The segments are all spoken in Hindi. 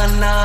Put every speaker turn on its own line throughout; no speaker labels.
nah, nah.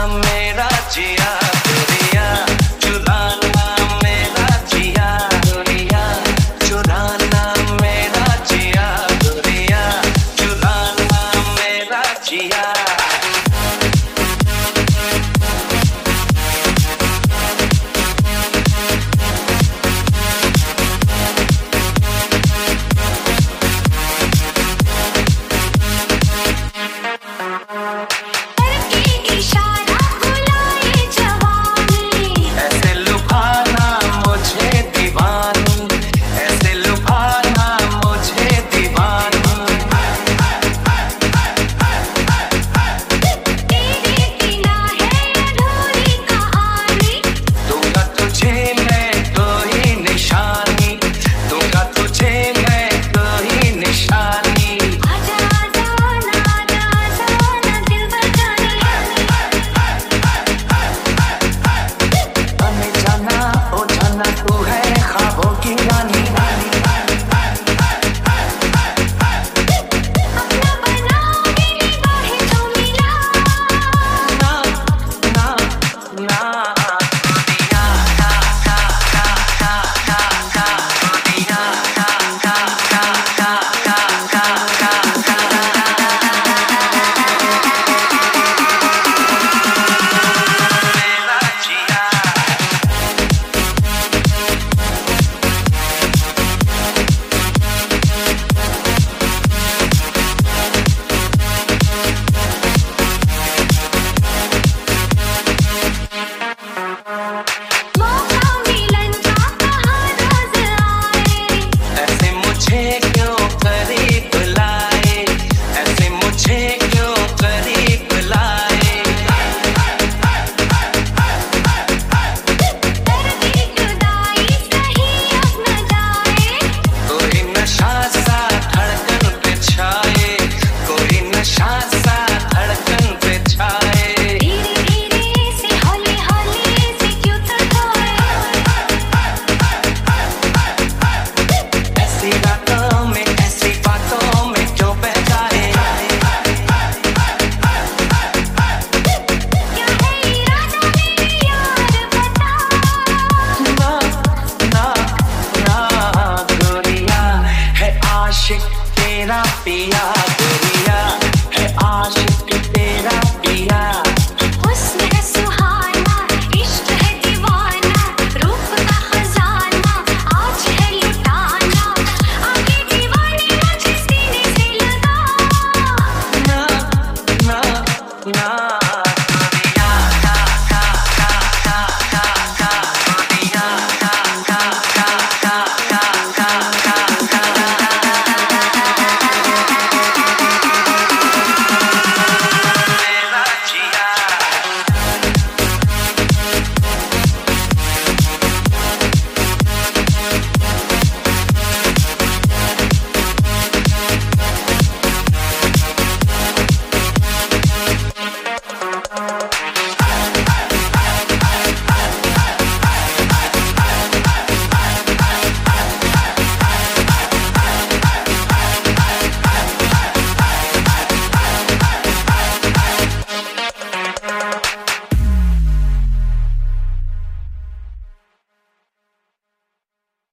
पिया तेरिया है आशिक तेरा पिया।